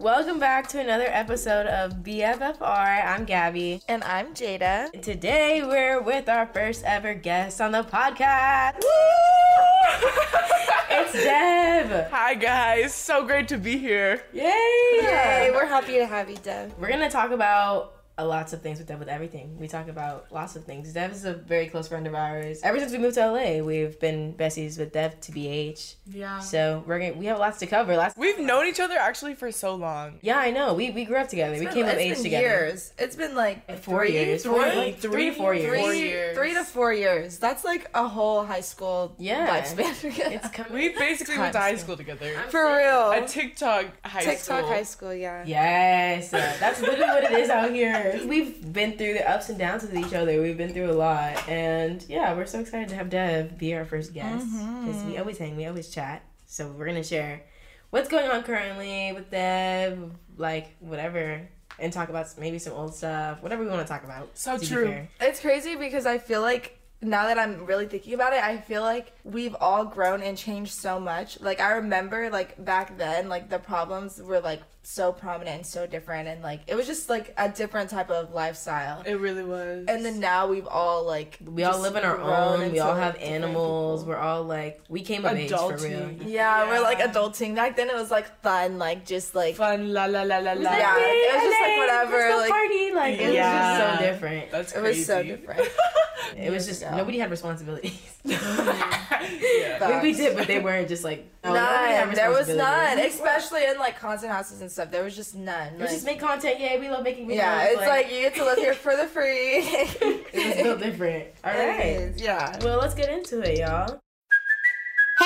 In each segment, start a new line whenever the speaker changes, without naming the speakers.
Welcome back to another episode of BFFR. I'm Gabby.
And I'm Jada.
Today we're with our first ever guest on the podcast. it's Dev.
Hi guys, so great to be here.
Yay!
Yay, we're happy to have you, Dev.
We're gonna talk about lots of things with Dev with everything. We talk about lots of things. Dev is a very close friend of ours. Ever since we moved to LA, we've been besties with Dev to BH.
Yeah.
So we're gonna we have lots to cover. Last
We've known each other actually for so long.
yeah, I know. We we grew up together. we came of age
been
together.
Years. It's been like
Four
three,
years.
three,
Four, like three, four years.
three-
Four years.
three to four years. That's like a whole high school
Yeah.
lifespan.
It's coming.
We basically went to high school together.
For real.
A TikTok high
TikTok
school.
TikTok high school, yeah.
Yes, uh, that's literally what it is out here. We've been through the ups and downs with each other. We've been through a lot, and yeah, we're so excited to have Dev be our first guest because mm-hmm. we always hang, we always chat. So we're gonna share what's going on currently with Dev, like whatever, and talk about maybe some old stuff, whatever we want to talk about.
So true.
It's crazy because I feel like now that I'm really thinking about it, I feel like we've all grown and changed so much. Like I remember like back then, like the problems were like so prominent and so different and like it was just like a different type of lifestyle.
It really was.
And then now we've all like
We all live on our own. We all have animals. We're all like we came of age for real.
Adulting.
Yeah, we're like adulting. Back then it was like fun, like just like
fun la la la la la.
Yeah, it was just like whatever, like-
party. Like it was
Yeah.
just so different.
That's crazy.
it was so different.
It was just
ago.
nobody had responsibilities.
yeah.
I we did, but they weren't just like oh, no,
none. There was none, especially in like content houses and stuff. There was just none.
We
Like,
just make content. Yeah, we love making videos.
yeah, it's like, you get to live here for the free.
it's built different. All right.
Yeah.
Well, let's get into it, y'all.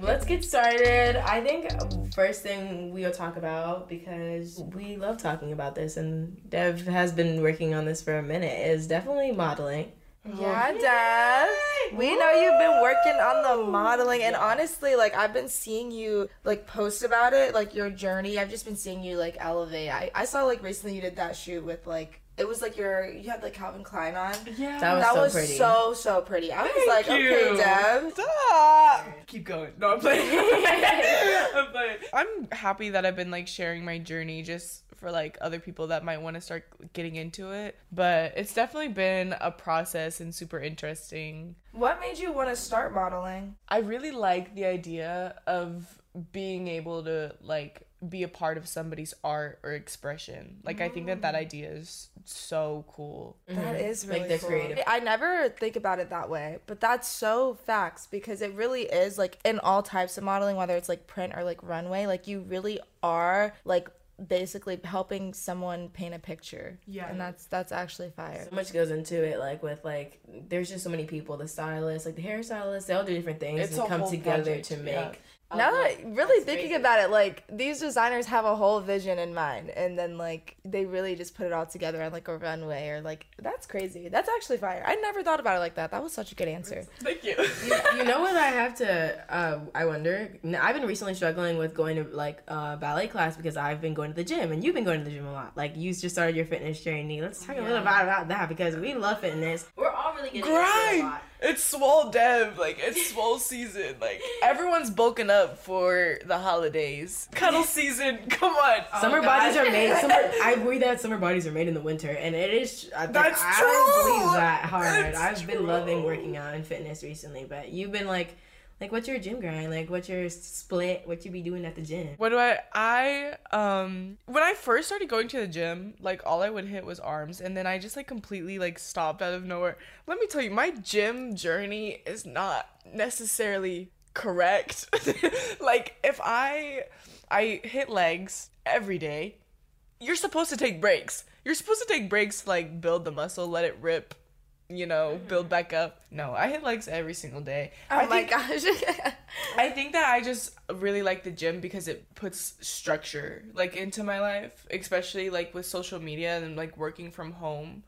Let's get started. I think first thing we'll talk about because we love talking about this, and Dev has been working on this for a minute. Is definitely modeling.
Yeah, Dev. We know you've been working on the modeling, and honestly, like I've been seeing you like post about it, like your journey. I've just been seeing you like elevate. I, I saw like recently you did that shoot with like it was like your you had like Calvin Klein on.
Yeah.
That was
that
so
was
pretty.
so so pretty. I was
Thank
like,
you.
okay, Dev.
Stop. Keep going. No, I'm playing. I'm playing. I'm happy that I've been like sharing my journey just for like other people that might want to start getting into it. But it's definitely been a process and super interesting.
What made you want to start modeling?
I really like the idea of being able to like be a part of somebody's art or expression. Like I think that that mm. idea is so cool.
That mhm. is really
Like,
cool.
creative.
I never think about it that way, but that's so facts because it really is like in all types of modeling, whether it's like print or like runway, like you really are like basically helping someone paint a picture.
Yeah.
and that's that's actually fire.
so much goes into it like with like there's just so many people the stylists like the hairstylists they all do different things
It's
and come together
project,
to make
yeah.
Now that really thinking
crazy.
about it, like these designers have a whole vision in mind, and then like they really just put it all together on like a runway or like that's crazy. That's actually fire. I never thought about it like that. That was such a good answer.
Thank you.
you know what I have to uh, I wonder I've been recently struggling with going to like uh, ballet class because I've been going to the gym and you've been going to the gym a lot like you just started your fitness journey let's talk a little about, about that because we love fitness we're all really getting into it a
Grind.
lot
It's swole dev. Like it's swole season. Like everyone's bulking up for the holidays. Cuddle season. Come on.
Oh summer
Oh,
bodies are made. Summer, I agree that summer bodies are made in the winter, and it is. I, think-
That's
I
true.
believe that hard.
That's
I've been
true.
loving working out and fitness recently, but you've been like Like, what's your gym grind? Like, what's your split? What you be doing at the gym?
What do I I um when I first started going to the gym, like all I would hit was arms and then I just like completely like stopped out of nowhere. Let me tell you, my gym journey is not necessarily correct. like if I I hit legs every day, you're supposed to take breaks. You're supposed to take breaks to like build the muscle, let it rip, you know, mm-hmm. build back up. No, I hit legs every single day.
Oh
I
my
think-
gosh.
I think that I just really like the gym because it puts structure like into my life, especially like with social media and like working from home.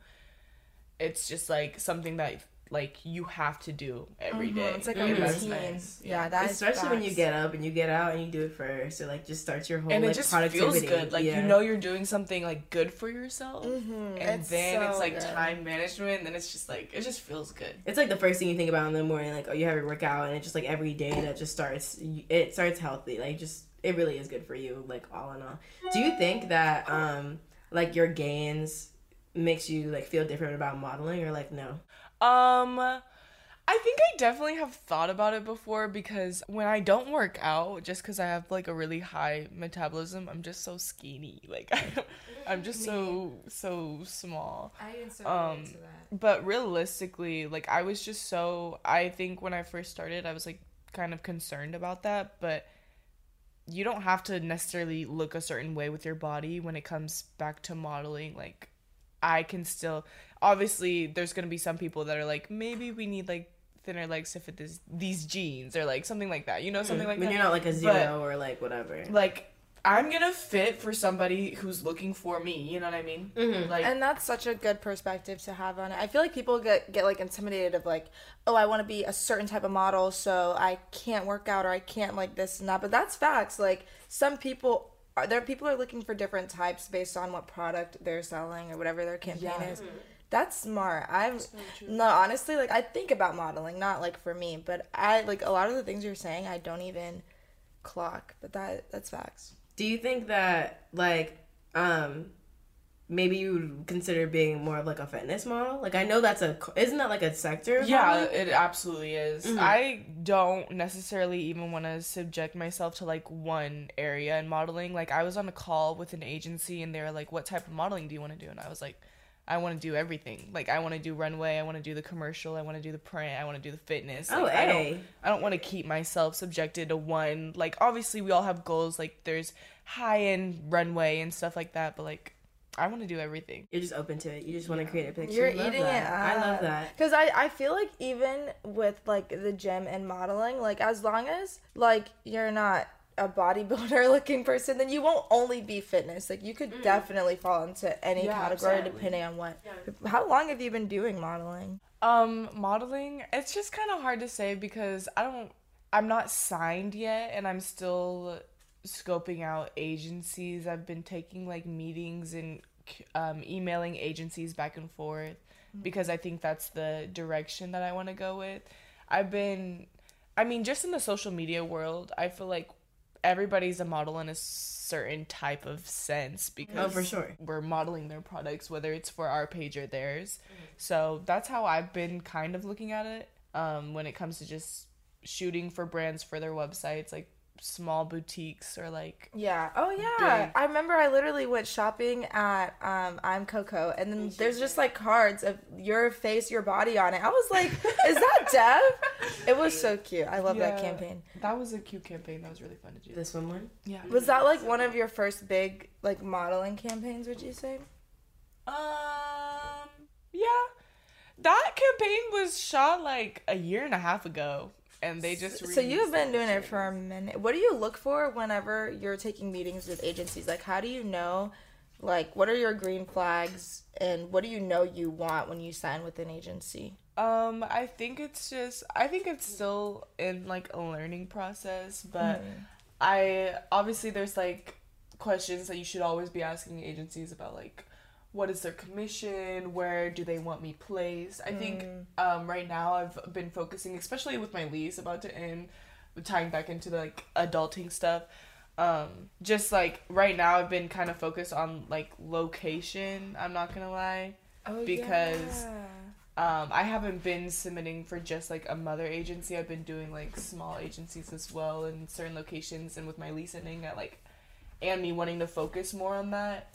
It's just like something that like you have to do every day.
Mm-hmm. It's like a
And that's
routine.
nice.
Yeah, that's
Especially when you get up and you get out and you do it first. It like just starts your whole
and
like
it just
productivity.
feels good. Like
Yeah.
you know you're doing something like good for yourself,
Mhm.
and
It's
then it's like
good.
time management. And then it's just like it just feels good.
It's like the first thing you think about in the morning. Like, oh, you have your workout, and it's just like every day that just starts. It starts healthy. Like, just it really is good for you. Like all in all. Do you think that um like your gains makes you like feel different about modeling, or like no?
Um, I think I definitely have thought about it before because when I don't work out, just because I have like a really high metabolism, I'm just so skinny. Like I'm just so so small.
I so
Um, But realistically, like I was just so I think when I first started, I was like kind of concerned about that, but you don't have to necessarily look a certain way with your body when it comes back to modeling. Like I can still obviously there's gonna be some people that are like maybe we need like thinner legs to fit this these jeans or like something like that. You know, something mm-hmm. like
when
that.
you're not like a zero or like whatever.
like I'm gonna fit for somebody who's looking for me. You know what I mean? Mm-hmm. Like
and that's such a good perspective to have on it. I feel like people get get like intimidated of like, oh, I want to be a certain type of model, so I can't work out or I can't like this and that. But that's facts. Like some people are there. People are looking for different types based on what product they're selling or whatever their campaign is. Mm-hmm. That's smart. I'm no honestly like I think about modeling, not like for me, but I like a lot of the things you're saying. I don't even clock, but that that's facts.
Do you think that like um maybe you would consider being more of like a fitness model? Like I know that's a isn't that like a sector?
Yeah,
modeling?
it absolutely is.
Mm-hmm.
I don't necessarily even want to subject myself to like one area in modeling. Like I was on a call with an agency and they were like, "What type of modeling do you want to do?" And I was like, "I want to do everything. Like I want to do runway, I want to do the commercial, I want to do the print, I want to do the fitness."
Oh,
Like, I don't I don't want to keep myself subjected to one. Like obviously we all have goals. Like there's high-end runway and stuff like that, but like I want to do everything.
You're just open to it. You just want to create a picture.
You're
Love
eating
that.
it.
I love that.
Because I, I feel like even with like the gym and modeling, like as long as like you're not a bodybuilder looking person, then you won't only be fitness. Like you could definitely fall into any
Yeah,
category
exactly.
depending on what. How long have you been doing modeling?
Um, modeling, it's just kind of hard to say because I don't, I'm not signed yet and I'm still scoping out agencies. I've been taking like meetings and um, emailing agencies back and forth because I think that's the direction that I want to go with. I've been, I mean, just in the social media world, I feel like everybody's a model in a certain type of sense because
Oh, for sure.
we're modeling their products, whether it's for our page or theirs. So that's how I've been kind of looking at it um, when it comes to just shooting for brands for their websites, like small boutiques or like
Yeah. Oh yeah.
Big.
I remember I literally went shopping at um I'm Coco and then there's just like cards of your face, your body on it. I was like, is that Dev? It was so cute. I love that campaign.
That was a cute campaign. That was really fun to do.
This one one.
Yeah.
Was that like one of your first big like modeling campaigns, would you say?
Um. Yeah. That campaign was shot like a year and a half ago, and they just.
So you've been doing it for a minute. What do you look for whenever you're taking meetings with agencies? Like how do you know like what are your green flags and what do you know you want when you sign with an agency?
Um, I think it's just I think it's still in like a learning process, but I obviously there's like questions that you should always be asking agencies about like what is their commission, where do they want me placed? I think um right now I've been focusing especially with my lease about to end tying back into the like adulting stuff. Um just like right now I've been kind of focused on like location, I'm not going to lie
Oh,
because Um, I haven't been submitting for just like a mother agency. I've been doing like small agencies as well in certain locations, and with my lease ending at like, and me wanting to focus more on that,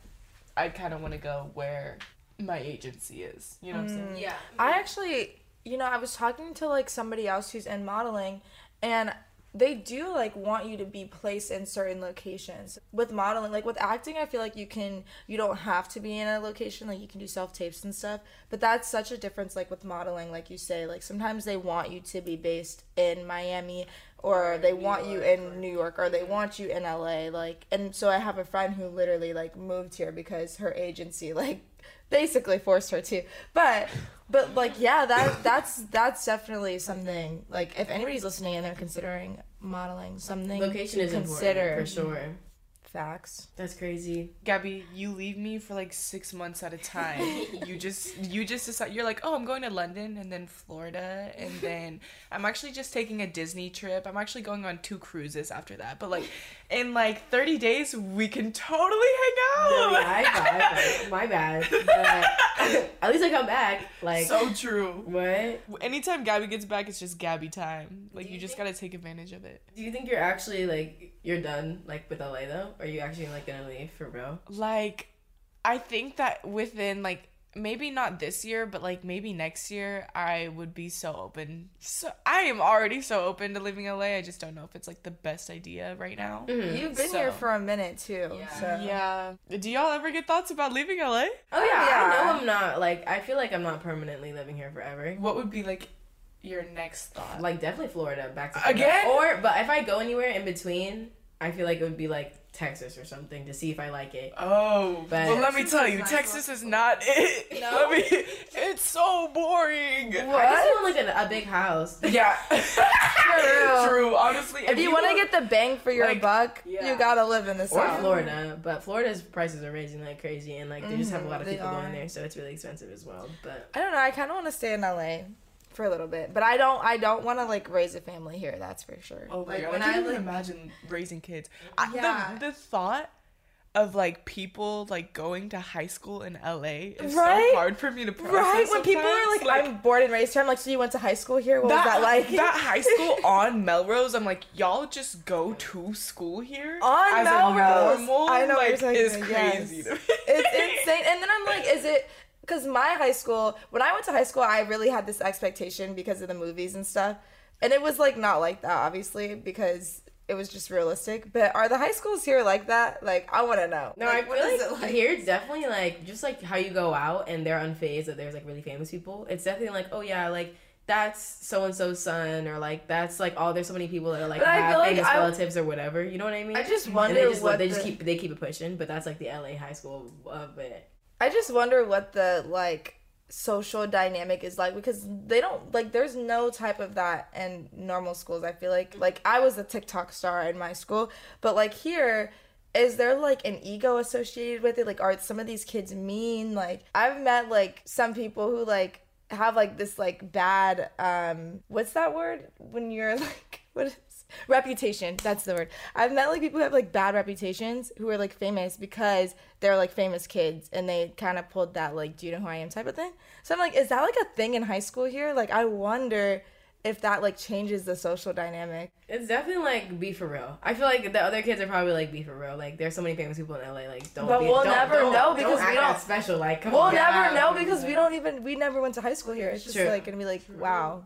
I kind of want to go where my agency is. You know what I'm saying? Mm.
Yeah.
I actually, you know, I was talking to like somebody else who's in modeling, and they do like want you to be placed in certain locations. With modeling, like with acting, I feel like you can, you don't have to be in a location. Like you can do self tapes and stuff. But that's such a difference. Like with modeling, like you say, like sometimes they want you to be based in Miami or they want you in New York or they want you in LA like and so I have a friend who literally like moved here because her agency like basically forced her to but but like yeah that that's that's definitely something like if anybody's listening and they're considering modeling something
Location
to
is
consider
important for sure.
facts
That's crazy.
Gabby, you leave me for like six months at a time. you just you just decide you're like, oh, I'm going to London and then Florida and then I'm actually just taking a Disney trip. I'm actually going on two cruises after that. But like in like 30 days, we can totally hang
No,
out.
yeah, I got my bad. But at least I come back. Like
so true.
what?
Anytime Gabby gets back, it's just Gabby time. Like you just gotta take advantage of it.
Do you think you're actually like you're done like with LA though? Or are you actually like gonna leave for real?
like i think that within like maybe not this year but like maybe next year i would be so open. So i am already so open to leaving la i just don't know if it's like the best idea right now. Mm-hmm.
You've been
So-
here for a minute too so.
Yeah. Do y'all ever get thoughts about leaving la
Oh yeah,
yeah.
I know I'm not like I feel like I'm not permanently living here forever.
what would be like your next thought?
Like definitely Florida back to Florida.
Again?
Or but if I go anywhere in between, I feel like it would be like Texas or something to see if I like it.
Oh,
But-
well, let me tell you, Texas is not it. Let me, it's so boring.
I just want like a, a big house.
Yeah,
real.
true. Honestly,
if you want to get the bang for your
like,
buck
yeah.
you gotta live in the
Or
south
Florida, but Florida's prices are raising like crazy, and like they just have a mm-hmm, lot of people
are.
going there, so it's really expensive as well. But
I don't know. I kind of want to stay in LA for a little bit, but I don't. I don't want to like raise a family here. That's for sure.
Oh my
like
god,
when
I can't
I
even
like,
imagine raising kids. I,
Yeah.
the, the thought of like people like going to high school in LA is
Right?
so hard for me to process.
right when people are like,
sometimes.
"I'm born and raised here," I'm like, "So you went to high school here? What was that like?"
that high school on Melrose, I'm like, y'all just go to school here
On
as
Melrose.
a normal.
I know what
like,
you're
is
yes.
crazy to me.
it's insane. And then I'm like, is it because my high school, when I went to high school, I really had this expectation because of the movies and stuff. And it was like not like that, obviously, because it was just realistic. But are the high schools here like that? Like, I want to know.
no,
like,
I feel like,
like?
here it's definitely like just like how you go out and they're unfazed that there's like really famous people. It's definitely like, oh yeah, like. That's so and so's son, or like that's like oh, there's so many people that are like
But
have
like
famous
I-
relatives or whatever. You know what I mean?
I just
And
wonder
they just,
what
they just
the-
keep they keep it pushing, but that's like the LA high school of it.
I just wonder what the like social dynamic is like because they don't like there's no type of that in normal schools i feel like. Like i was a tiktok star in my school but like here is there like an ego associated with it? Like are some of these kids mean? Like i've met like some people who like have like this like bad um what's that word when you're like what reputation that's the word i've met like people who have like bad reputations who are like famous because they're like famous kids and they kind of pulled that like do you know who i am type of thing so i'm like is that like a thing in high school here like i wonder if that like changes the social dynamic
It's definitely like be for real. I feel like the other kids are probably like be for real. Like there's so many famous people in LA. Like don't.
But
be,
we'll
don't-
never
don't-
know because
don't
we don't-
special. Like come
we'll
on.
never know because we don't even we never went to high school here it's just
True.
like gonna be like wow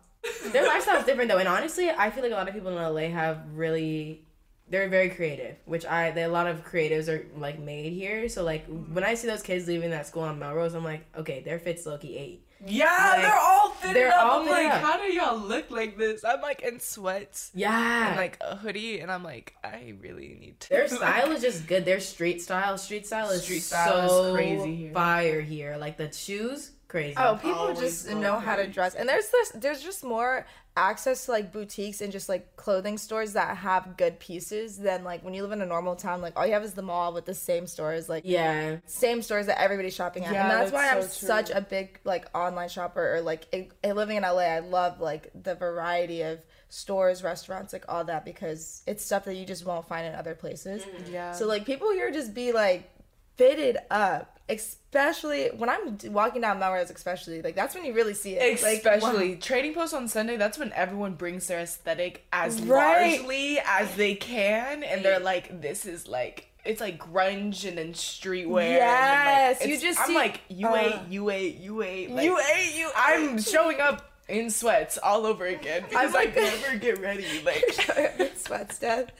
Their lifestyle is different though, and honestly, I feel like a lot of people in LA have really. They're very creative, which I they, a lot of creatives are like made here. So like mm-hmm. when I see those kids leaving that school on Melrose, I'm like, okay, their fit's Loki eight.
Yeah,
Like,
they're all fitted
they're
up.
all
I'm like,
up.
how do y'all look like this? I'm like in sweats
Yeah,
and like a hoodie, and I'm like, I really need to.
Their style is just good. Their street style, street style is
Street style is
so
crazy here.
fire here. Like the shoes, crazy.
Oh, people
Always
just
so
know how to dress, and there's this, there's just more access to like boutiques and just like clothing stores that have good pieces than like when you live in a normal town. Like all you have is the mall with the same stores, like
yeah,
same stores that everybody's shopping at,
Yeah,
and that's, why I'm
true.
such a big like online shopper or like i i- living in LA. I love like the variety of stores, restaurants, like all that because it's stuff that you just won't find in other places. Mm-hmm.
Yeah.
So like people here just be like fitted up especially when I'm walking down Melrose, especially like that's when you really see it. Like,
Especially trading post on Sunday, that's when everyone brings their aesthetic as
Right.
largely as they can, and they're like, "This is like." It's like grunge and then streetwear. and
Yes,
then, like,
you just
I'm
see-
like, you
uh,
ate, you ate, you ate, like,
You ate, you
I'm showing up in sweats all over again because
like-
I never get ready. Like,
sweats, Dad.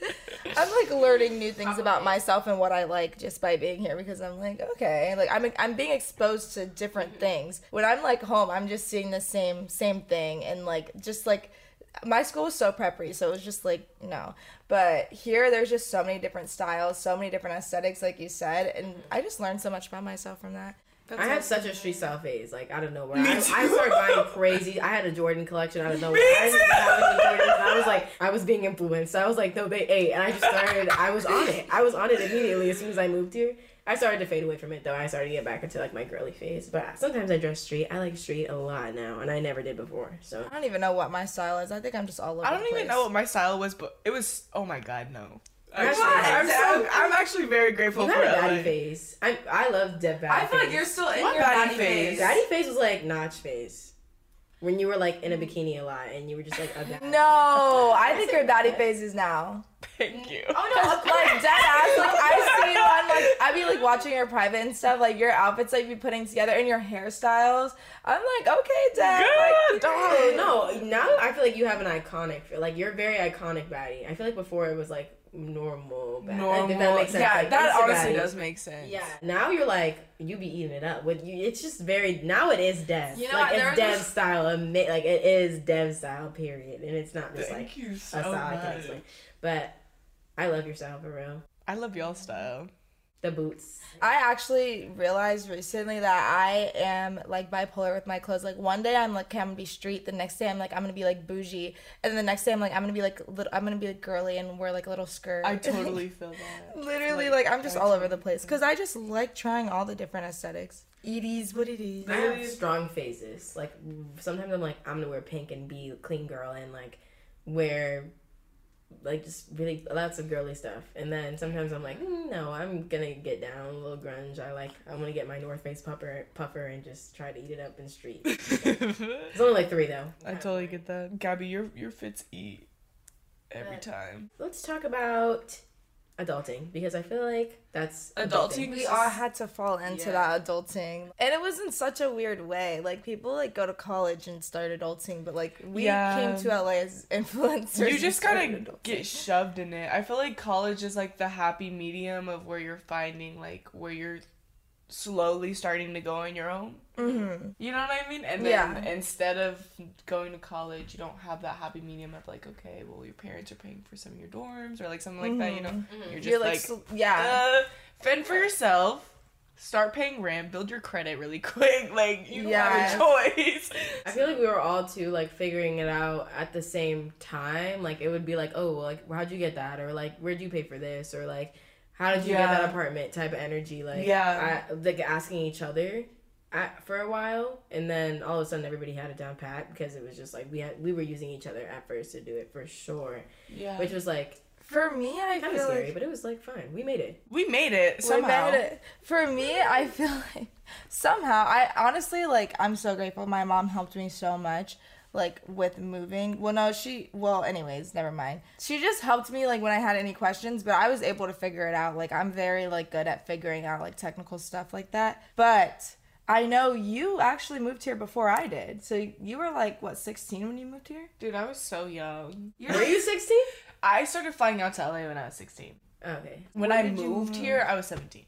I'm like learning new things about myself and what I like just by being here because I'm like, okay, like I'm I'm being exposed to different mm-hmm. things. When I'm like home, I'm just seeing the same same thing and like just like my school was so preppy, so it was just like no. But here, there's just so many different styles, so many different aesthetics, like you said, and I just learned so much about myself from that.
I had such a street style phase, like out of nowhere. I, I started buying crazy. I had a Jordan collection out of nowhere. I just having the Jordans, I was like, I was being influenced. So I was like, no, they ate, and I just started. I was on it. I was on it immediately as soon as I moved here. I started to fade away from it though. I started to get back into like my girly phase. But sometimes I dress street. I like street a lot now, and I never did before. So
I don't even know what my style is. I think I'm just all over.
I don't
the
even know what my style was, but it was. Oh my god, no. Actually,
Why?
I'm, so, I'm actually very grateful
you
for
had a baddie
LA.
phase. I I love Dev baddie.
I feel like you're still in
What
your
baddie
baddie
phase?
phase.
Baddie phase was like notch phase. When you were like in a bikini a lot and you were just like a baddie.
No, I think your baddie phase is now.
Thank you.
Oh no, like dead ass. Like I see you on like I be like watching your private and stuff. Like your outfits like you be putting together and your hairstyles. I'm like, okay, dad. Like,
Oh no! Now I feel like you have an iconic. Like you're very iconic baddie. I feel like before it was like normal. Baddie.
Normal.
If that makes sense.
Yeah,
Like,
that
Insta
honestly does make sense.
Yeah. Now you're like you be eating it up. With you, it's just very. Now it is Dev.
You know
like
what,
it's Dev
this-
style. Like it is Dev style. Period. And it's not just
Thank
like
you
a
so
style I can
much.
explain. But I love your style for real.
I love y'all style.
The boots.
I actually realized recently that I am like bipolar with my clothes. Like one day I'm like okay, I'm gonna be street, the next day I'm like I'm gonna be like bougie, and then the next day I'm like I'm gonna be like little, I'm gonna be like girly and wear like a little skirt.
I totally feel that.
literally like, I'm just all over the place because I just like trying all the different aesthetics. It is what it is.
I have strong phases. Like sometimes I'm like I'm gonna wear pink and be a clean girl and like wear like just really lots of girly stuff. And then sometimes I'm like, mm, no, I'm gonna get down a little grunge. I like I'm gonna get my North Face puffer puffer and just try to eat it up in the street. it's only like three though.
I totally get that. Gabby, your your fits eat every time.
Let's talk about adulting because I feel like that's
Adulting?
we all had to fall into
Yeah.
that adulting and it was in such a weird way like people like go to college and start adulting but like we
Yeah.
came to la as influencers
You just
started
gotta
adulting.
get shoved in it. I feel like college is like the happy medium of where you're finding like where you're slowly starting to go on your own. Mm-hmm. You know what I mean? And then
Yeah.
instead of going to college, you don't have that happy medium of like, okay, well, your parents are paying for some of your dorms or like something like that. You know, you're just
You're like,
like,
sl- yeah
uh, fend for yourself. Start paying rent, build your credit really quick. Like you
Yes.
have a choice.
I feel like we were all too like figuring it out at the same time. Like it would be like, oh, well, like how'd you get that, or like where'd you pay for this, or like how did you get that apartment type of energy. Like
Yeah.
I, like asking each other at, for a while, and then all of a sudden everybody had it down pat because it was just like we had we were using each other at first to do it for sure,
Yeah,
which was like
for me i
kind of scary,
like
but it was like fine. We made it.
we made it somehow.
made it. For me, I feel like somehow I honestly like I'm so grateful. My mom helped me so much like with moving. Well, no, she well, anyways, never mind. She just helped me like when I had any questions, but I was able to figure it out. Like I'm very like good at figuring out like technical stuff like that. But I know you actually moved here before I did. So you were like what 16 when you moved here?
Dude, I was so young.
Were you sixteen?
I started flying out to LA when I was 16.
Okay.
When I moved here, I was 17.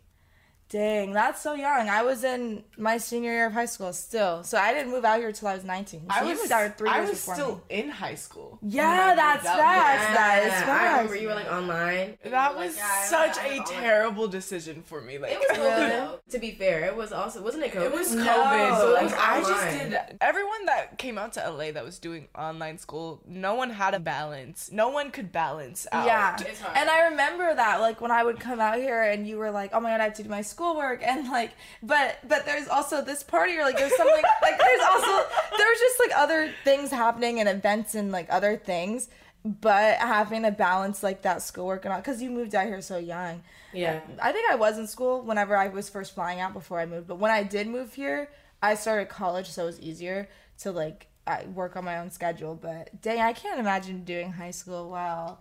Dang, that's so young. I was in my senior year of high school still. So I didn't move out here till I was 19. So
I
you
was
moved out here three
I
years
was
before
still
me.
in high school.
Yeah, that's
out
fast.
here.
That is
Yeah, I remember you were like online.
That was
yeah, I-
such
I-
a
I- oh
terrible decision for me. Like
It was COVID though. To be fair, it was also wasn't it COVID?
It was
No.
COVID.
So
like
was
I just did everyone that came out to LA that was doing online school, no one had a balance. No one could balance out.
Yeah.
It's hard.
And I remember that, like, when I would come out here and you were like, oh my god, I have to do my schoolwork. And, like, but, but there's also this party, or like, there's something, like, there's also, there's just, like, other things happening and events and, like, other things. but having to balance like that schoolwork and all because you moved out here so young.
Yeah.
I think I was in school whenever I was first flying out before I moved, but when I did move here, I started college, so it was easier to like I work on my own schedule. But dang, I can't imagine doing high school while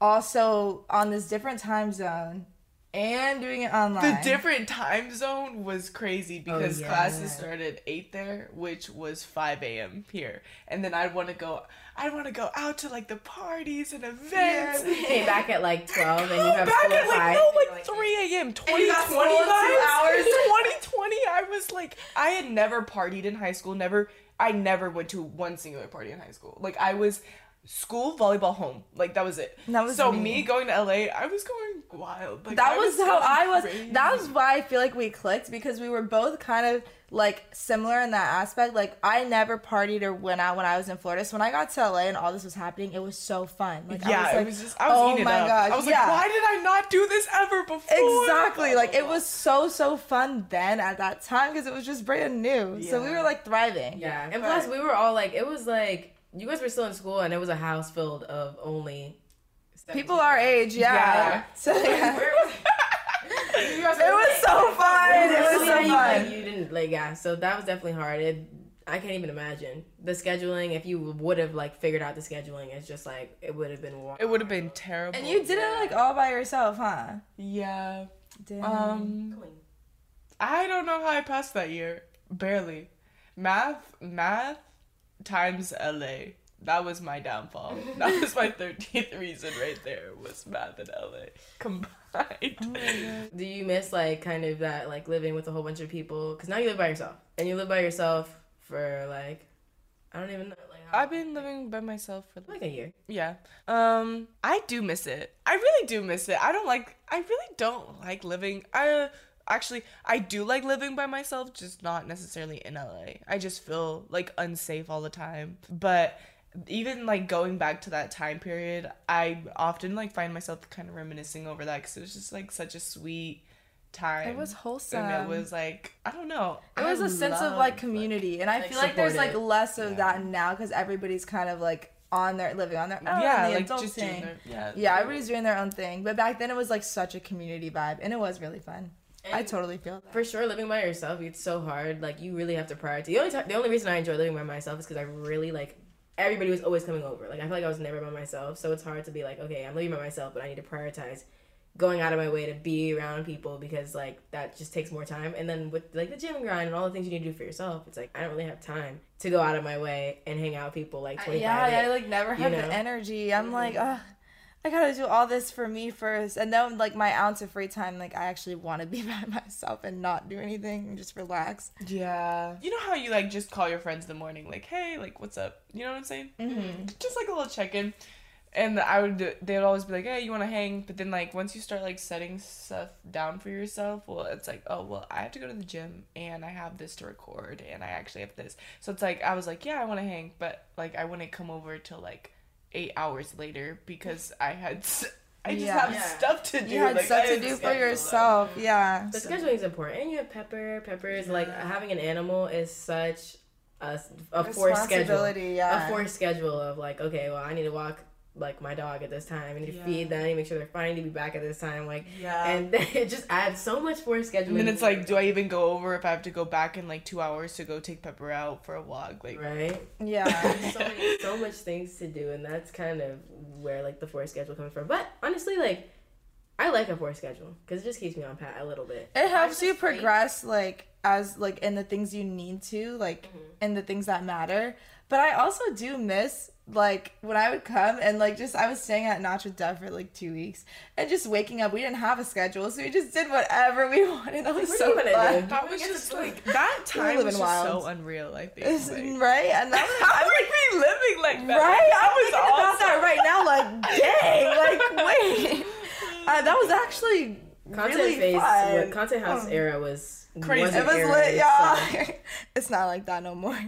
also on this different time zone and doing it online.
The different time zone was crazy oh, because
yeah.
classes started eight there, which was five a.m. here, and then I'd want to go. I'd want to go out to like the parties and events.
Came back at like 12 and you have
back
school
at like
5.
no, like three a.m. Twenty twenty
school in two
hours.
hours.
Twenty twenty. I was like, I had never partied in high school. Never. I never went to one singular party in high school. Like I was school volleyball home. Like that was it.
That was
so
me.
me. going to LA. I was going wild. Like,
that
I
was, how I was.
crazy.
That was why I feel like we clicked because we were both kind of like similar in that aspect. Like I never partied or went out when I was in Florida. So when I got to LA and all this was happening, it was so fun. Like
Yeah,
I was like,
it was just I was
oh my
it up.
gosh,
I was
yeah.
like, why did I not do this ever before?
Exactly. Like it was so so fun then at that time because it was just brand new. So we were like thriving.
Yeah. And plus, we were all like, it was like, you guys were still in school and it was a house filled of only
People our age, yeah.
Yeah.
So yeah. it was so fun. It was
So, yeah,
so
you,
fun.
like, you didn't like yeah, so that was definitely hard. It, I can't even imagine the scheduling. If you would have like figured out the scheduling, it's just like it would have been. War-
It would have been terrible.
And you did it like all by yourself, huh?
Yeah.
Damn.
Um. I don't know how I passed that year. Barely. Math. Math times LA. That was my downfall. That was my thirteenth reason right there. Was math and LA combined.
Do you miss like kind of that like living with a whole bunch of people? Because now you live by yourself, and you live by yourself for like I don't even know like
I've been living by myself for
like a year.
Yeah. Um I do miss it. I really do miss it. I don't like I really don't like living I actually I do like living by myself, just not necessarily in LA. I just feel like unsafe all the time. But even like going back to that time period, I often like find myself kind of reminiscing over that cuz it was just like such a sweet time.
It was wholesome.
And it was like I don't know.
It was
a
a sense of like community, and I
like,
feel like there's like less of that now because everybody's kind of like on their living on their own.
yeah,
the
like
adult
just
thing.
doing their yeah.
yeah, everybody's doing their own thing. But back then it was like such a community vibe, and it was really fun. I totally feel that.
For sure, living by yourself, it's so hard. Like you really have to prioritize. The only time, the only reason I enjoy living by myself is because I really like everybody was always coming over. Like I feel like I was never by myself, so it's hard to be like, okay, I'm living by myself, but I need to prioritize going out of my way to be around people because like that just takes more time. And then with like the gym grind and all the things you need to do for yourself, it's like I don't really have time to go out of my way and hang out with people like 25.
Yeah, I like never have
know?
the energy. I'm like, ugh. I gotta do all this for me first, and then like my ounce of free time, like I actually want to be by myself and not do anything and just relax.
Yeah. You know how you like just call your friends in the morning, like, hey, like, what's up? You know what I'm saying? Mm-hmm. Just like a little check in. And I would, they would always be like, hey, you want to hang? But then, like, once you start, like, setting stuff down for yourself, well, it's like, oh, well, I have to go to the gym and I have this to record and I actually have this. So it's like, I was like, yeah, I want to hang. But, like, I wouldn't come over till, like, eight hours later because I had, s- I just
Yeah.
have
Yeah.
stuff to do.
You had
like,
stuff
I
to do for
schedule
yourself. Yeah.
The scheduling is important, and you have Pepper. Pepper is like having an animal is such a, a forced schedule.
Yeah.
A forced schedule of like, okay, well, I need to walk like my dog at this time. I need to feed them. I need to make sure they're fine. I to be back at this time. Like,
Yeah.
and it just adds so much forced scheduling.
And then it's like, do I even go over if I have to go back in like two hours to go take Pepper out for a walk? Like,
right?
Yeah.
so many, so much things to do, and that's kind of where like the forced schedule comes from. But honestly, like. I like a forced schedule because it just keeps me on pat a little bit.
It helps you progress like as like in the things you need to, like mm-hmm. in the things that matter. But I also do miss like when I would come and like just I was staying at Notre Dame for like two weeks and just waking up. We didn't have a schedule, so we just did whatever we wanted. That was so
do you wanna
fun.
that was just like that time was just
wild.
so unreal. I think.
It's-
Like,
right? And that was
how are we living like that?
right.
That
I'm
was
thinking about that right now. Like, dang, like wait, uh, that was actually
Content
really
phase,
fun.
what content house era was
Crazy.
It was
era
lit, y'all.
itself.
it's not like that no more.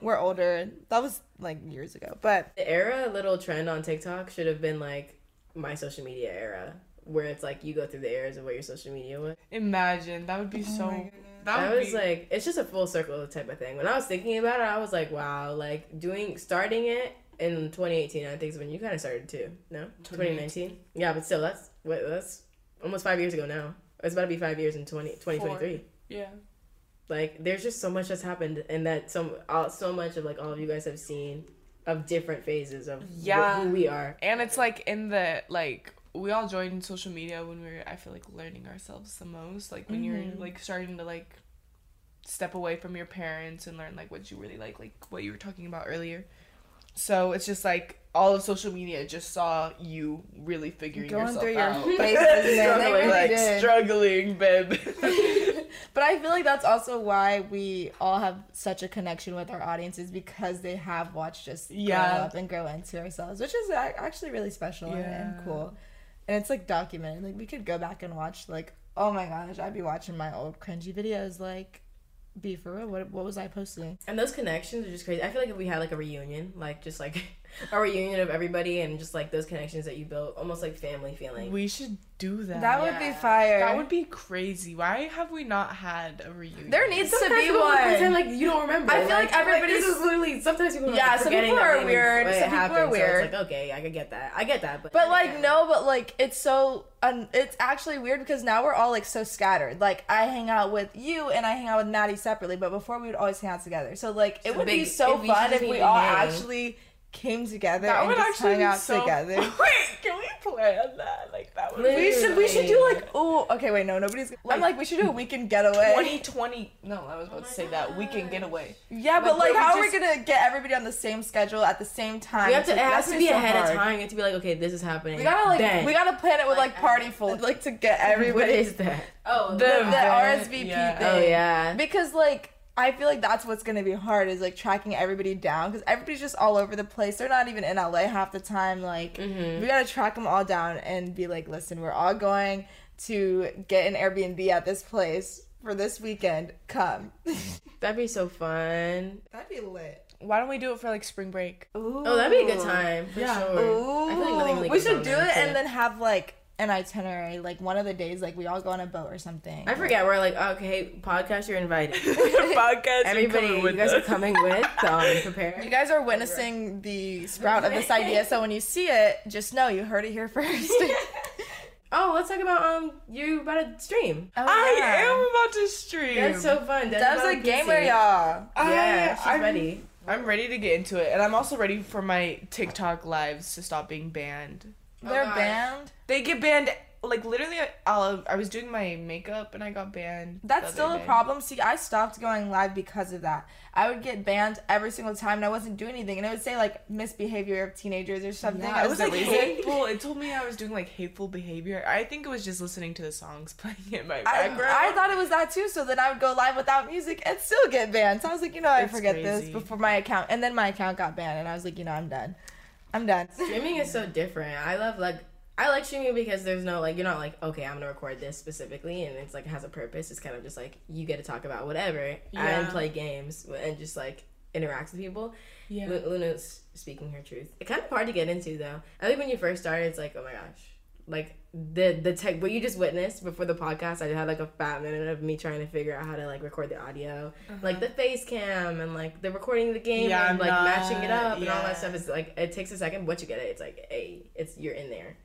We're older. That was like years ago. But
The era little trend on TikTok should have been like my social media era, where it's like you go through the eras of what your social media was.
Imagine that would be oh so. That,
That was
be,
like it's just a full circle type of thing. When I was thinking about it, I was like, wow, like doing starting it in 2018. I think is when you kind of started too. No, 2019. Yeah, but still, that's what that's almost five years ago now. It's about to be five years in 20, 2023.
Yeah.
Like, there's just so much that's happened, and that some all, so much of like all of you guys have seen of different phases of
Yeah.
who we are.
And it's like in the like we all joined social media when we were I feel like learning ourselves the most. Like when you're mm-hmm. like starting to like step away from your parents and learn like what you really like, like what you were talking about earlier. So it's just like all of social media just saw you really figuring
Going
yourself
through your
out.
phases, man. They
struggling,
really
like
did.
struggling, babe.
But I feel like that's also why we all have such a connection with our audiences because they have watched us
Yeah.
grow up and grow into ourselves, which is actually really special and- and cool. And it's like documented. Like we could go back and watch like, oh my gosh, I'd be watching my old cringy videos like be for real. What what was I posting?
And those connections are just crazy. I feel like if we had like a reunion, like just like a reunion of everybody, and just like those connections that you built, almost like family feeling.
we should do that.
That would be fire.
That would be crazy. Why have we not had a reunion?
there needs to be
people will pretend
one.
like you don't remember.
I feel like everybody's-
this is literally sometimes people are
Yeah,
like
some people are weird,
it
some people are
happened, so
weird.
it's like okay, I could get that. I get that, but
But like
yeah.
no, but like it's so un- it's actually weird because now we're all like so scattered. Like I hang out with you and I hang out with Maddie separately, but before we would always hang out together. So like it
So
would be so
if
fun if we all
hang.
actually came together
That
and
would
just
actually
hung
be
out
so
together.
Wait, can we plan that? Like that would
We
be
should we should do like oh okay wait no nobody's I'm like we should do a weekend getaway.
2020. No, I was about to say that weekend oh getaway.
Yeah, but
Like,
like
where we
how are we gonna get everybody on the same schedule at the same time?
we have to. It
It's like,
has
that's
to be
so
ahead of time. You have to be like, okay, this is happening.
We gotta like
then.
we gotta plan it with like
Like,
party full like to get everybody.
What is that? Oh,
The-
the,
event,
RSVP
yeah.
Oh, thing.
Oh yeah.
Because like I feel like that's what's gonna be hard is like tracking everybody down because everybody's just all over the place. They're not even in LA half the time. Like
Mm-hmm.
we gotta track them all down and be like, listen, we're all going to get an Airbnb at this place for this weekend. Come.
That'd be so fun.
That'd be lit.
Why don't we do it for like spring break?
Ooh.
Oh, that'd be a good time for
Yeah.
sure. I feel like nothing really
we should do it and then have like an itinerary. Like one of the days, like we all go on a boat or something.
I forget. We're like, okay, podcast, you're invited.
Podcast.
Everybody, you guys are coming with. Um, prepare.
You guys are witnessing the sprout of this idea, so when you see it, just know you heard it here first.
Oh, let's talk about um, you about to stream.
Oh,
I
yeah.
am about to stream.
That's so fun.
That's a gamer, y'all.
Yeah,
I-
she's
I'm-
ready.
I'm ready to get into it, and I'm also ready for my TikTok lives to stop being banned.
Oh, They're
gosh.
banned.
They get banned. Like literally, I, I'll, I was doing my makeup and I got banned.
That's still
other
a problem. See, I stopped going live because of that. I would get banned every single time, and I wasn't doing anything, and it would say like misbehavior of teenagers or something.
Yeah, it was like
reason.
hateful. It told me I was doing like hateful behavior. I think it was just listening to the songs playing in my
I,
background.
I thought it was that too, so then I would go live without music and still get banned. So I was like, you know, I
It's
forget
crazy.
this before my account, and then my account got banned, and I was like, you know, I'm done. I'm done.
Streaming is so different. I love like I like streaming because there's no like you're not like okay I'm gonna record this specifically and it's like it has a purpose. It's kind of just like you get to talk about whatever
Yeah.
and play games and just like interact with people.
Yeah.
Lu- Luna's speaking her truth. It's kind of hard to get into though. I think when you first start, it's like oh my gosh, like the the tech what you just witnessed before the podcast. I had like a fat minute of me trying to figure out how to like record the audio, uh-huh. like the face cam and like the recording of the game
Yeah,
and like
I'm
matching it
not-
up and all that stuff. is like it takes a second. Once you get it, it's like hey, it's you're in there.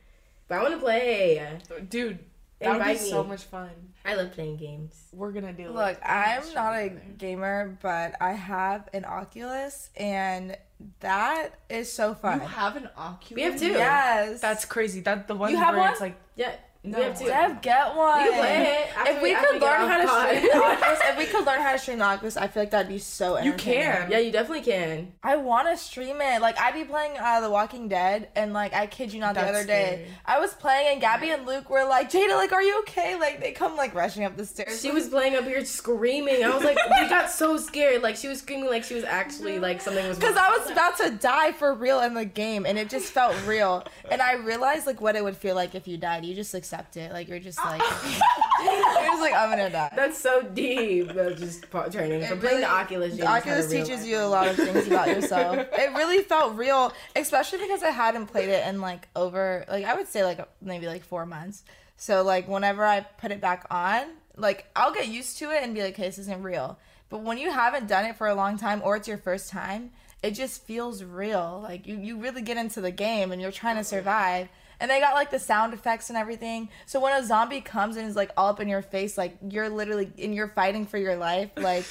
But I want to play.
Dude, that would be so
me.
much fun.
I love playing games.
We're gonna do.
Look,
like,
I'm not a
together.
gamer, but I have an Oculus, and that is so fun.
You have an Oculus.
We have two.
Yes,
That's crazy. That the one
You have
where
one?
it's like
Yeah,
No.
we have two.
Dev, get one.
You can play it after
if we
we-
could learn how to stream the Oculus, if we could learn how to stream the Oculus, I feel like that'd be so
You can.
Yeah, you definitely can.
I want to stream it. Like I'd be playing uh, The Walking Dead, and like I kid you not, the
That's
other day
scary.
I was playing, and Gabby and Luke were like, "Jada, like, are you okay?" Like they come like rushing up the stairs.
She was playing up here screaming. I was like, we got so scared. Like she was screaming like she was actually like something was.
Because I was about to die for real in the game, and it just felt real. And I realized like what it would feel like if you died. You just accept it. Like you're just like, you're just like I'm gonna die.
That's so deep. That's just pa- turning from
It
playing the Oculus.
The Oculus teaches
realize-
you a lot of things about yourself. It really felt real, especially because I hadn't played it in like over like I would say like maybe like four months. So like whenever I put it back on, like I'll get used to it and be like, okay, this isn't real. But when you haven't done it for a long time or it's your first time, it just feels real. Like you, you really get into the game and you're trying to survive. And they got like the sound effects and everything. So when a zombie comes and is like all up in your face, like you're literally and you're fighting for your life, like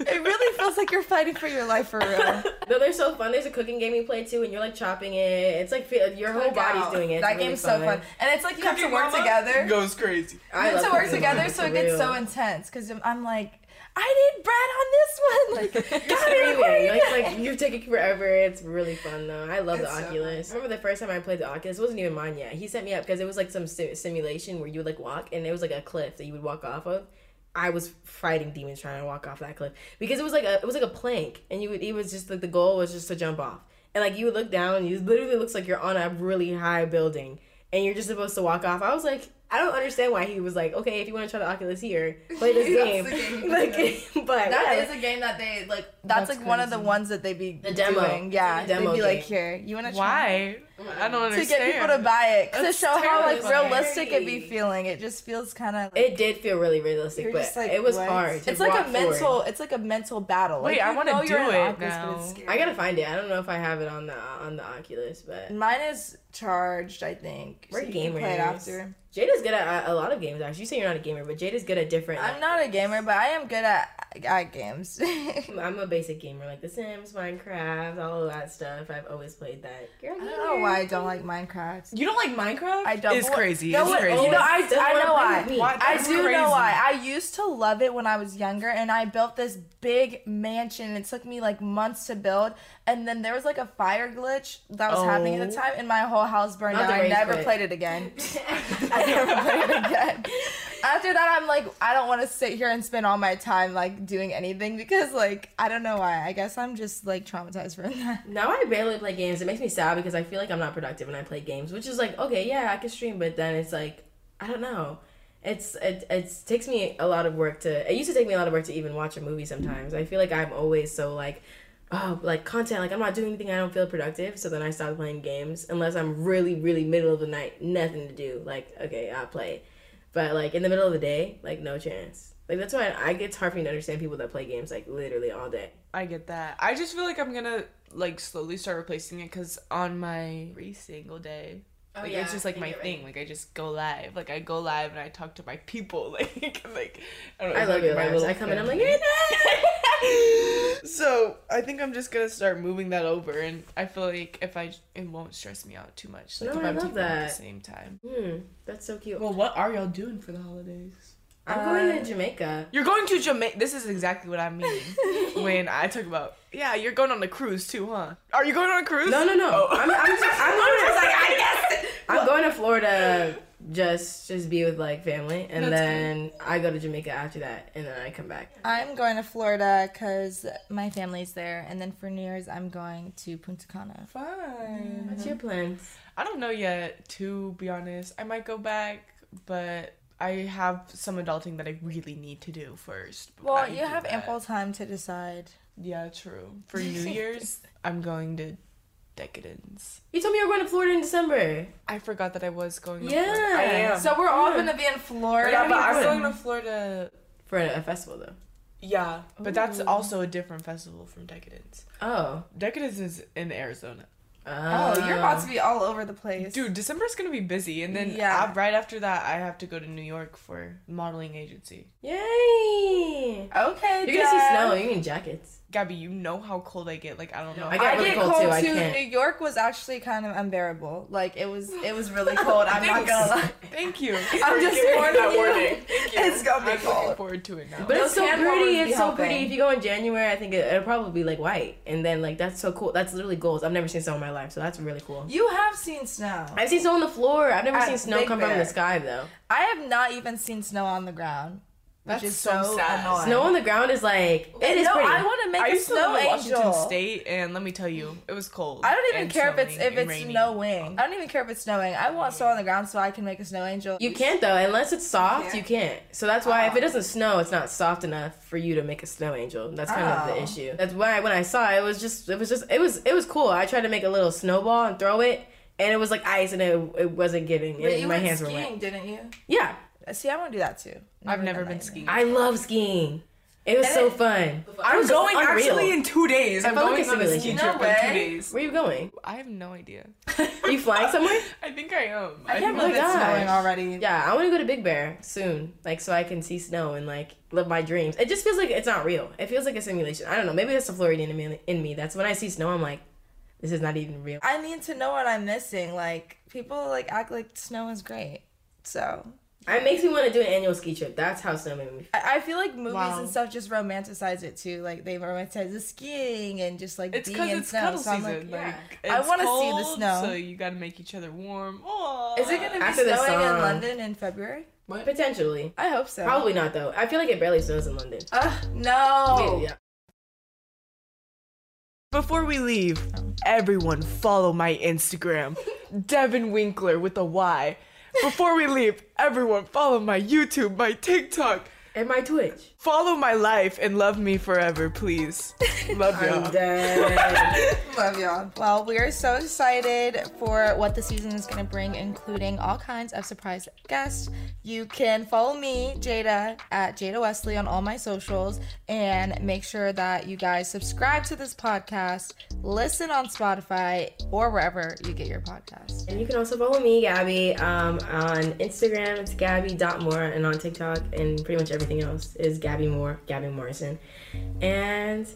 it really feels like you're fighting for your life for real.
No, they're so fun. There's a cooking game you play too, and you're like chopping it. It's like fe- your whole body's doing it. It's
That
really
game's so fun, and it's like you have to work
Mama
together.
Goes crazy.
I
You have to work together, so it gets so intense. Because I'm, I'm like, I need bread on this one. Like, God, I'm like,
like you're taking forever. It's really fun though. I love the
so
Oculus. I remember the first time I played the Oculus. It wasn't even mine yet. He set me up because it was like some sim- simulation where you would like walk, and it was like a cliff that you would walk off of. I was fighting demons trying to walk off that cliff because it was like a it was like a plank, and you would it was just like the goal was just to jump off, and like you would look down, and you literally looks like you're on a really high building, and you're just supposed to walk off. I was like. I don't understand why he was like, okay, if you want to try the Oculus here, play this game.
That's game.
like, but
That
whatever.
is a game that they like. That's,
That's
like one of the ones that they be
The demo.
doing. Yeah,
It's a demo
they'd be like, here, you want to try?
Why? I don't
To get people to buy it to show how like realistic it'd be feeling. It just feels kind of.
It did feel really realistic, but
like,
it was
what?
hard. To
It's like a mental.
forward.
It's like a mental battle.
Wait,
like,
I wanna
know
do it
Oculus,
now.
I gotta find it. I don't know if I have it on the on the Oculus, but
Mine is charged. I think.
we're
so you
gamers.
can play it after.
Jada's good at a, a lot of games. Actually, you say you're not a gamer, but Jada's good at different.
I'm not a gamer, but I am good at at games.
I'm a basic gamer, like The Sims, Minecraft, all of that stuff. I've always played that. You're a
I
gamer.
don't know why I don't like Minecraft.
You don't like Minecraft?
I don't.
It's crazy.
No,
it's
what-
crazy.
You know, I,
Doesn't
I know
play
why.
with me.
What?
I do
crazy.
know why. I used to love it when I was younger, and I built this big mansion. It took me like months to build, and then there was like a fire glitch that was happening at the
Oh.
time, and my whole house burned down. I never
quit.
played it again. I never played it again. After that, I'm like, I don't want to sit here and spend all my time like doing anything because like I don't know why. I guess I'm just like traumatized from that.
Now I barely play games. It makes me sad because I feel like I'm not productive when I play games, which is like okay, yeah, I can stream, but then it's like I don't know. It's it it takes me a lot of work to. It used to take me a lot of work to even watch a movie. Sometimes I feel like I'm always so like. Oh, like content, like I'm not doing anything, I don't feel productive. So then I stop playing games unless I'm really, really middle of the night, nothing to do. Like, okay, I'll play. But like in the middle of the day, like no chance. Like that's why I, get hard for me to understand people that play games like literally all day.
I get that. I just feel like I'm gonna like slowly start replacing it because on my every single day, like
yeah,
it's just like my
think you're
thing. Like I just go live. Like I go live and I talk to my people. Like like I, don't know,
I love
like
your lives. I come in, I'm like,
family.
you're
so I think I'm just gonna start moving that over, and I feel like if I it won't stress me out too much. Like
No,
if
I
I'm
love
taking it at
that.
the same time.
Hmm, that's so cute.
Well, what are y'all doing for the holidays?
I'm going to uh, Jamaica.
You're going to Jamaica. This is exactly what I mean when I talk about. Yeah, you're going on a cruise too, huh? Are you going on a cruise?
No, no, no.
Oh.
I'm, I'm, just, I'm going to, like, I guess. I'm going to Florida just just be with like family, and
That's
then I go to Jamaica after that, and then I come back.
I'm going to Florida because my family's there, and then for New Year's I'm going to Punta Cana.
Fine.
What's your plans?
I don't know yet. To be honest, I might go back, but I have some adulting that I really need to do first.
Well,
I
you have
that.
ample time to decide.
Yeah, true. For New Year's, I'm going to Decadence.
You told me you were going to Florida in December.
I forgot that I was going. to
Yeah.
Florida. I am.
So we're all gonna be in Florida.
yeah, but I'm going to Florida.
For a, a festival though.
Yeah, but that's also a different festival from Decadence.
Oh.
Decadence is in Arizona.
Oh, you're about to be all over the place.
Dude, December's gonna be busy, and then
Yeah.
uh, right after that, I have to go to New York for modeling agency.
Yay!
Okay,
You're gonna see snow. You need jackets.
Gabby, you know how cold I get. Like I don't know.
I
how-
get
I get
cold,
cold,
too, I
too.
can't.
New York was actually kind of unbearable. Like it was, it was really cold. I'm not gonna lie.
Thank you.
I'm just
Giving me
warning
that
you.
warning. Thank you.
It's gonna be
I'm looking
cold.
forward to it now.
But it's so pretty. It's
be
so
helping.
pretty. If you go in January, I think it, it'll probably be like white, and then like that's so cool. That's literally goals. I've never seen snow in my life, so that's really cool.
You have seen snow.
I've seen snow on the floor. I've never
At
seen snow
Big
come from the sky though.
I have not even seen snow on the ground, which
That's
is
so
so,
sad.
annoying.
Snow on the ground is like it is
no,
pretty.
I want to make
I
a
used to
snow
live in
angel.
Washington State, and let me tell you, it was cold.
I don't even care if it's if it's
raining.
snowing. I don't even care if it's snowing. I want snow on the ground so I can make a snow angel.
You can't though, unless it's soft.
can't?
You can't. So that's why if it ah. doesn't snow, it's not soft enough for you to make a snow angel. That's kind of the
Oh.
issue. That's why when I saw it, it was just it was just it was it was cool. I tried to make a little snowball and throw it, and it was like ice, and it, it wasn't giving.
But
It-
you
my
went
hands were
skiing,
wet.
didn't you?
Yeah,
See, I want to do that too.
I've never been
that
skiing.
I love skiing. It was
And
so
it-
fun.
I'm
was
going
unreal.
actually in two days. I'm
felt like
going
a
on a ski trip
No
in two days.
Where are you going?
I have no idea.
Are you flying somewhere?
I think I am.
I can't
Oh my
believe it's snowing already.
Yeah, I want to go to Big Bear soon, like so I can see snow and like live my dreams. It just feels like it's not real. It feels like a simulation. I don't know. Maybe that's the Floridian in me. In me. That's when I see snow, I'm like, this is not even real.
I need to know what I'm missing. Like people like act like snow is great. So
It makes me want to do an annual ski trip. That's how snow made me. feel.
I, I feel like movies
Wow.
and stuff just romanticize it too. Like they romanticize the skiing and just like
It's
being
because
in
it's
snow.
cuddle
So I'm
season.
like,
Like,
I wanna see the snow.
So you gotta make each other warm. Aww.
is it gonna be
After
snowing in. London in February? What?
Potentially,
I hope so.
probably not though. I feel like it barely snows in London.
Ugh, no.
Yeah.
Before we leave, everyone follow my Instagram, Devyn Winkler with a Y. Before we leave, everyone follow my YouTube, my TikTok.
And my Twitch.
Follow my life and love me forever, please. Love y'all.
I'm dead.
Love y'all. Well, we are so excited for what the season is going to bring, including all kinds of surprise guests. You can follow me, Jada, at Jada Wesley on all my socials, and make sure that you guys subscribe to this podcast, listen on Spotify or wherever you get your podcast.
and you can also follow me, Gabby, um, on Instagram. It's Gabby.Moore, and on TikTok and pretty much everything else is Gabby Gabby Moore, Gabby Morrison. And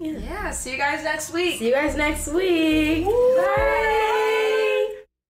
yeah. yeah see you guys next week.
See you guys next week. Woo! Bye. Bye.